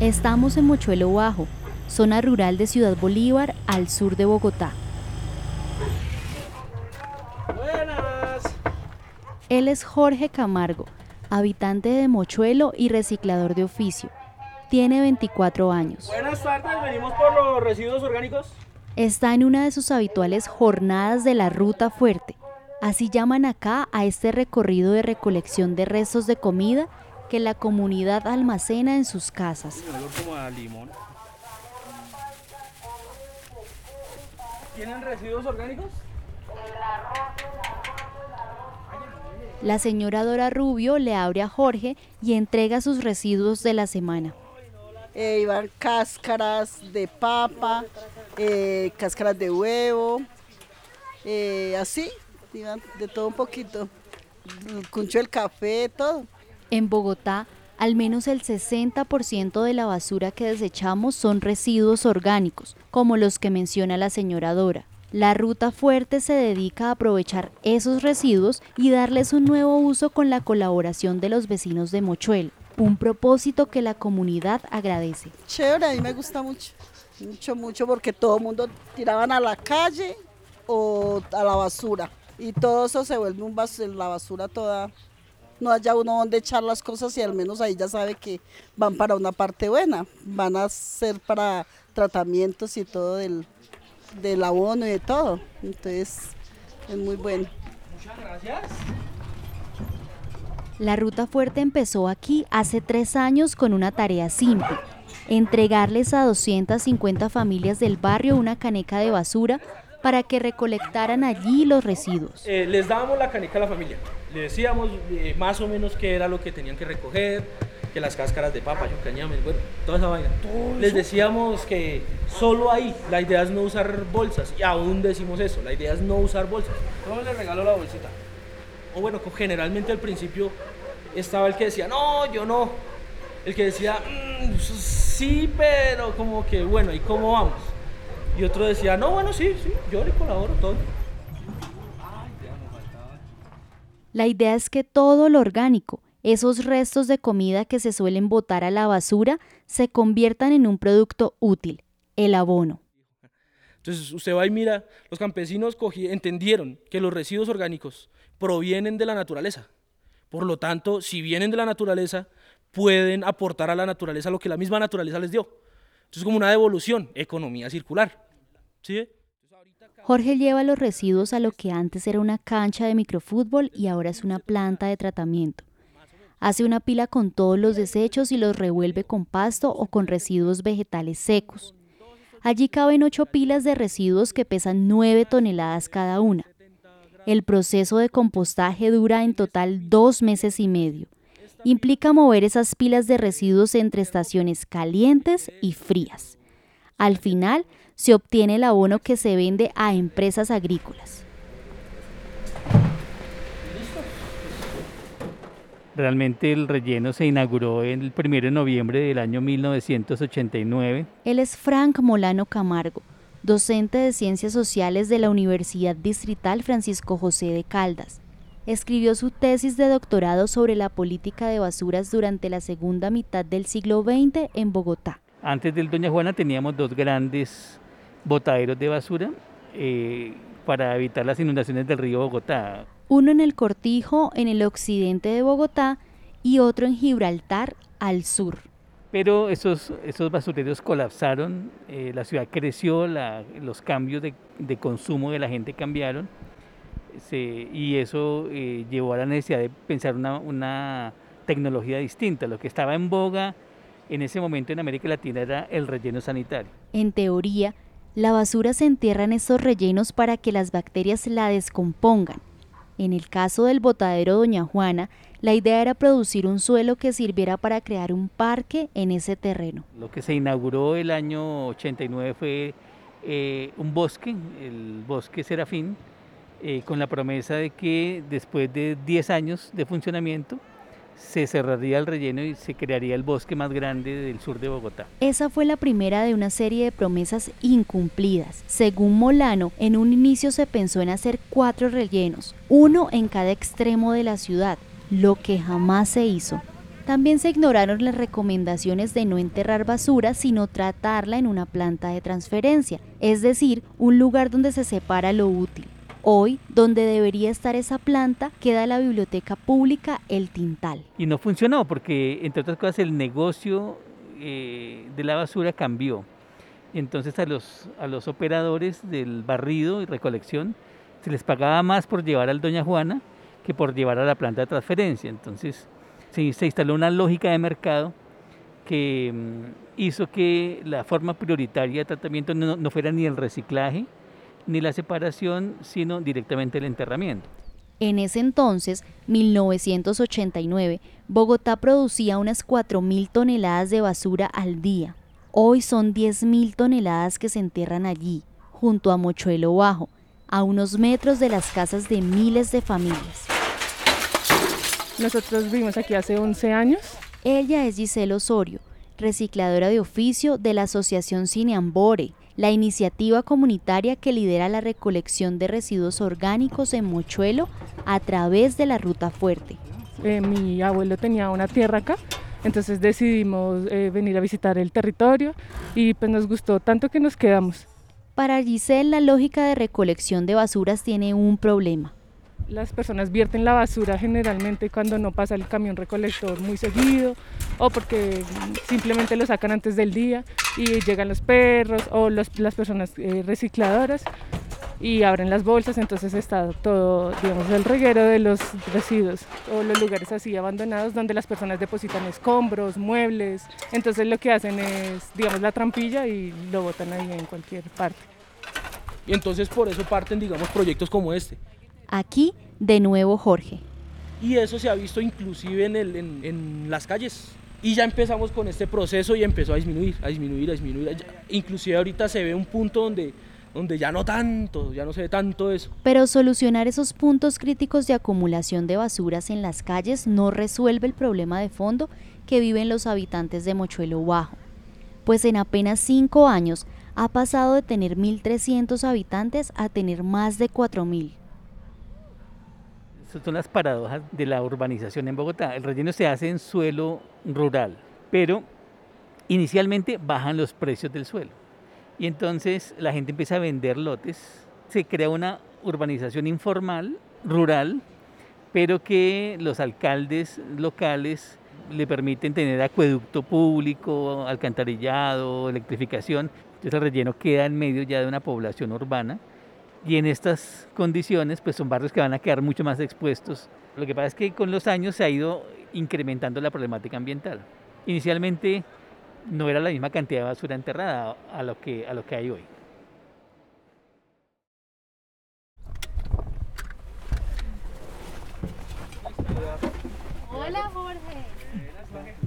Estamos en Mochuelo Bajo, zona rural de Ciudad Bolívar, al sur de Bogotá. Buenas. Él es Jorge Camargo, habitante de Mochuelo y reciclador de oficio. Tiene 24 años. Buenas tardes, venimos por los residuos orgánicos. Está en una de sus habituales jornadas de la Ruta Fuerte. Así llaman acá a este recorrido de recolección de restos de comida que la comunidad almacena en sus casas. como a limón. ¿Tienen residuos orgánicos? La señora Dora Rubio le abre a Jorge y entrega sus residuos de la semana. Eh, iban cáscaras de papa, eh, cáscaras de huevo, eh, así, iban de todo un poquito. El cuncho del café, todo. En Bogotá, al menos el 60% de la basura que desechamos son residuos orgánicos, como los que menciona la señora Dora. La Ruta Fuerte se dedica a aprovechar esos residuos y darles un nuevo uso con la colaboración de los vecinos de Mochuel, un propósito que la comunidad agradece. Chévere, a mí me gusta mucho, mucho, mucho, porque todo el mundo tiraban a la calle o a la basura y todo eso se vuelve un la basura toda, no haya uno donde echar las cosas y al menos ahí ya sabe que van para una parte buena, van a ser para tratamientos y todo del, del abono y de todo. Entonces, es muy bueno. Muchas gracias. La Ruta Fuerte empezó aquí hace tres años con una tarea simple, entregarles a 250 familias del barrio una caneca de basura para que recolectaran allí los residuos. Eh, les dábamos la caneca a la familia, le decíamos eh, más o menos qué era lo que tenían que recoger, que las cáscaras de papa, yucañames, bueno, toda esa vaina. Les decíamos que solo ahí, la idea es no usar bolsas, y aún decimos eso, la idea es no usar bolsas. ¿Cómo les regalo la bolsita? O bueno, generalmente al principio estaba el que decía, no, yo no. El que decía, mm, sí, pero como que, bueno, ¿y cómo vamos? Y otro decía, no, bueno, sí, sí, yo le colaboro todo. La idea es que todo lo orgánico, esos restos de comida que se suelen botar a la basura se conviertan en un producto útil, el abono. Entonces usted va y mira, los campesinos entendieron que los residuos orgánicos provienen de la naturaleza. Por lo tanto, si vienen de la naturaleza, pueden aportar a la naturaleza lo que la misma naturaleza les dio. Entonces es como una devolución, economía circular. ¿Sí? Jorge lleva los residuos a lo que antes era una cancha de microfútbol y ahora es una planta de tratamiento. Hace una pila con todos los desechos y los revuelve con pasto o con residuos vegetales secos. Allí caben ocho pilas de residuos que pesan nueve toneladas cada una. El proceso de compostaje dura en total dos meses y medio. Implica mover esas pilas de residuos entre estaciones calientes y frías. Al final, se obtiene el abono que se vende a empresas agrícolas. Realmente el relleno se inauguró el 1 de noviembre del año 1989. Él es Frank Molano Camargo, docente de Ciencias Sociales de la Universidad Distrital Francisco José de Caldas. Escribió su tesis de doctorado sobre la política de basuras durante la segunda mitad del siglo XX en Bogotá. Antes del Doña Juana teníamos dos grandes botaderos de basura eh, para evitar las inundaciones del río Bogotá uno en el Cortijo, en el occidente de Bogotá, y otro en Gibraltar, al sur. Pero esos, esos basureros colapsaron, eh, la ciudad creció, los cambios de, consumo de la gente cambiaron, y eso eh, llevó a la necesidad de pensar una, una tecnología distinta. Lo que estaba en boga en ese momento en América Latina era el relleno sanitario. En teoría, la basura se entierra en estos rellenos para que las bacterias la descompongan en el caso del botadero Doña Juana, la idea era producir un suelo que sirviera para crear un parque en ese terreno. Lo que se inauguró el año 89 fue eh, un bosque, el bosque Serafín, eh, con la promesa de que después de 10 años de funcionamiento se cerraría el relleno y se crearía el bosque más grande del sur de Bogotá. Esa fue la primera de una serie de promesas incumplidas. Según Molano, en un inicio se pensó en hacer cuatro rellenos, uno en cada extremo de la ciudad, lo que jamás se hizo. También se ignoraron las recomendaciones de no enterrar basura, sino tratarla en una planta de transferencia, es decir, un lugar donde se separa lo útil. Hoy, donde debería estar esa planta, queda la biblioteca pública El Tintal. Y no funcionó porque, entre otras cosas, el negocio eh, de la basura cambió. Entonces a los, a los operadores del barrido y recolección se les pagaba más por llevar al Doña Juana que por llevar a la planta de transferencia. Entonces se, se instaló una lógica de mercado que mm, hizo que la forma prioritaria de tratamiento no, no fuera ni el reciclaje, ni la separación, sino directamente el enterramiento. En ese entonces, 1989, Bogotá producía unas 4.000 toneladas de basura al día. Hoy son 10.000 toneladas que se enterran allí, junto a Mochuelo Bajo, a unos metros de las casas de miles de familias. Nosotros vivimos aquí hace 11 años. Ella es Giselle Osorio, recicladora de oficio de la Asociación Cineambore, la iniciativa comunitaria que lidera la recolección de residuos orgánicos en Mochuelo a través de la Ruta Fuerte. Eh, mi abuelo tenía una tierra acá, entonces decidimos eh, venir a visitar el territorio y pues nos gustó tanto que nos quedamos. Para Giselle, la lógica de recolección de basuras tiene un problema. Las personas vierten la basura generalmente cuando no pasa el camión recolector muy seguido o porque simplemente lo sacan antes del día y llegan los perros o los, las personas eh, recicladoras y abren las bolsas, entonces está todo, digamos, el reguero de los residuos o los lugares así abandonados donde las personas depositan escombros, muebles, entonces lo que hacen es, digamos, la trampilla y lo botan ahí en cualquier parte. Y entonces por eso parten, digamos, proyectos como este. Aquí, de nuevo Jorge. Y eso se ha visto inclusive en, el, en, en las calles. Y ya empezamos con este proceso y empezó a disminuir, a disminuir, a disminuir. Inclusive ahorita se ve un punto donde, donde ya no tanto, ya no se ve tanto eso. Pero solucionar esos puntos críticos de acumulación de basuras en las calles no resuelve el problema de fondo que viven los habitantes de Mochuelo Bajo. Pues en apenas cinco años ha pasado de tener 1.300 habitantes a tener más de 4.000. Esas son las paradojas de la urbanización en Bogotá. El relleno se hace en suelo rural, pero inicialmente bajan los precios del suelo. Y entonces la gente empieza a vender lotes. Se crea una urbanización informal, rural, pero que los alcaldes locales le permiten tener acueducto público, alcantarillado, electrificación. Entonces el relleno queda en medio ya de una población urbana y en estas condiciones pues son barrios que van a quedar mucho más expuestos. Lo que pasa es que con los años se ha ido incrementando la problemática ambiental. Inicialmente no era la misma cantidad de basura enterrada a lo que, a lo que hay hoy. Hola Jorge.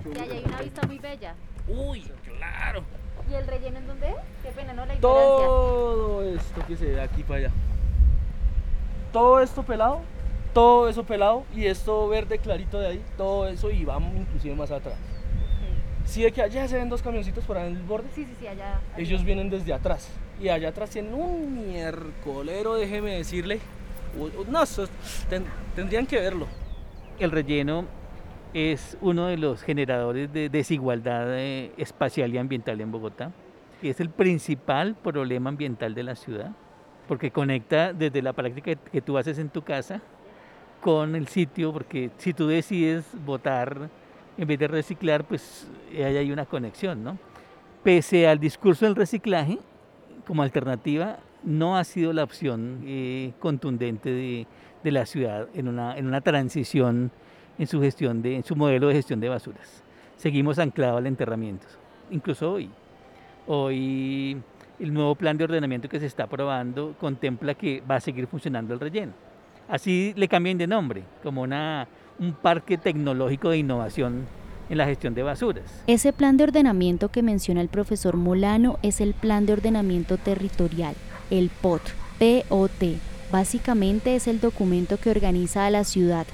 Y allá hay una vista muy bella. Uy, claro. ¿Y el relleno en dónde es? Qué pena, ¿no? La ignorancia. Todo esto que se ve aquí para allá. Todo esto pelado, todo eso pelado y esto verde clarito de ahí, todo eso y vamos inclusive más atrás. Si ve que allá se ven dos camioncitos por ahí en el borde, Sí, sí, sí, allá. ellos vienen desde atrás y allá atrás tienen un miércolero, déjeme decirle. No, eso es- ten- tendrían que verlo. El relleno es uno de los generadores de desigualdad eh, espacial y ambiental en Bogotá. Y es el principal problema ambiental de la ciudad, porque conecta desde la práctica que tú haces en tu casa con el sitio, porque si tú decides votar en vez de reciclar, pues eh, ahí hay una conexión, ¿no? Pese al discurso del reciclaje, como alternativa, no ha sido la opción eh, contundente de, de la ciudad en una, en una transición en su gestión de, su modelo de gestión de basuras. Seguimos anclados al enterramiento, incluso hoy. Hoy el nuevo plan de ordenamiento que se está aprobando contempla que va a seguir funcionando el relleno. Así le cambien de nombre, como una, un parque tecnológico de innovación en la gestión de basuras. Ese plan de ordenamiento que menciona el profesor Molano es el Plan de Ordenamiento Territorial, el POT, POT. Básicamente es el documento que organiza a la ciudad.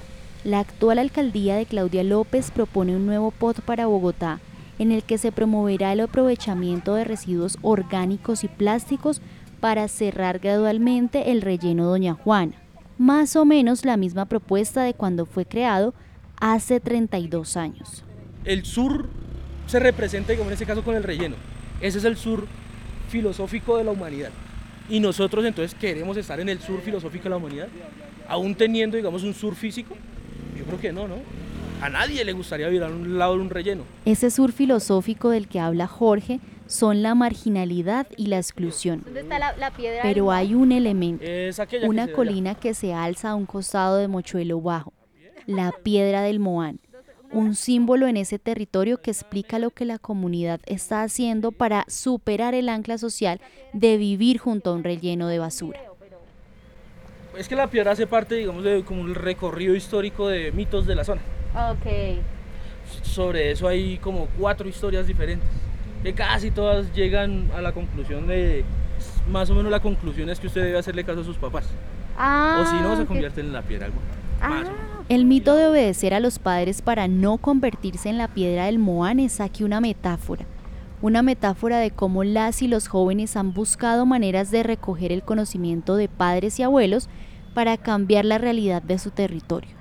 La actual alcaldía de Claudia López propone un nuevo POT para Bogotá, en el que se promoverá el aprovechamiento de residuos orgánicos y plásticos para cerrar gradualmente el relleno Doña Juana. Más o menos la misma propuesta de cuando fue creado hace 32 años. el sur se representa, digamos, en este caso con el relleno. Ese es el sur filosófico de la humanidad. Y nosotros entonces queremos estar en el sur filosófico de la humanidad, aún teniendo, digamos, un sur físico. Creo que no, ¿no? A nadie le gustaría vivir a un lado de un relleno. Ese sur filosófico del que habla Jorge son la marginalidad y la exclusión. ¿Dónde está la, la piedra? Pero hay un elemento, Es aquella que una colina que se alza a un costado de Mochuelo Bajo, la piedra del Moán, un símbolo en ese territorio que explica lo que la comunidad está haciendo para superar el ancla social de vivir junto a un relleno de basura. Es que la piedra hace parte, digamos, de como un recorrido histórico de mitos de la zona. Ok. Sobre eso hay como cuatro historias diferentes, que casi todas llegan a la conclusión de, más o menos la conclusión es que usted debe hacerle caso a sus papás. Ah, o si no, se ok. convierten en la piedra. algo. Ah. El mito de obedecer a los padres para no convertirse en la piedra del Moán es aquí una metáfora. Una metáfora de cómo las y los jóvenes han buscado maneras de recoger el conocimiento de padres y abuelos para cambiar la realidad de su territorio.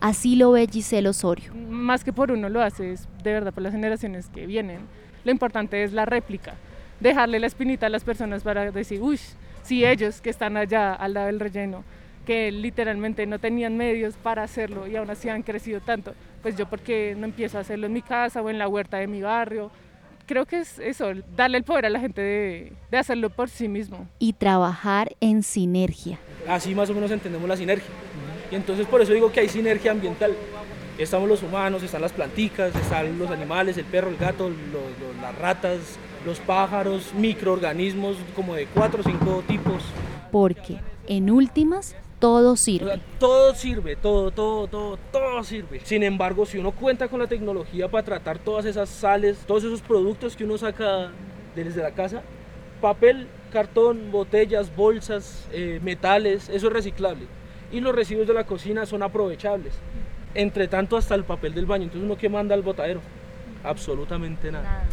Así lo ve Giselle Osorio. más que por uno lo hace, es de verdad por las generaciones que vienen. Lo importante es la réplica, dejarle la espinita a las personas para decir, uy, si ellos que están allá al lado del relleno, que literalmente no tenían medios para hacerlo y aún así han crecido tanto, pues yo porque no empiezo a hacerlo en mi casa o en la huerta de mi barrio. Creo que es eso, darle el poder a la gente de, de hacerlo por sí mismo. y trabajar en sinergia. Así más o menos entendemos la sinergia. Y entonces por eso digo que hay sinergia ambiental. Estamos los humanos, están las planticas, están los animales, el perro, el gato, lo- lo- las ratas, los pájaros, microorganismos como de cuatro o cinco tipos. Porque, en últimas, todo O sirve. sea, todo sirve, todo, todo, todo, todo sirve. Sin embargo, si uno cuenta con la tecnología para tratar todas esas sales, todos esos productos que uno saca desde la casa, papel, cartón, botellas, bolsas, eh, metales, eso es reciclable. Y los residuos de la cocina son aprovechables. Entre tanto, hasta el papel del baño. Entonces, ¿uno qué manda al botadero? Absolutamente nada. Nada.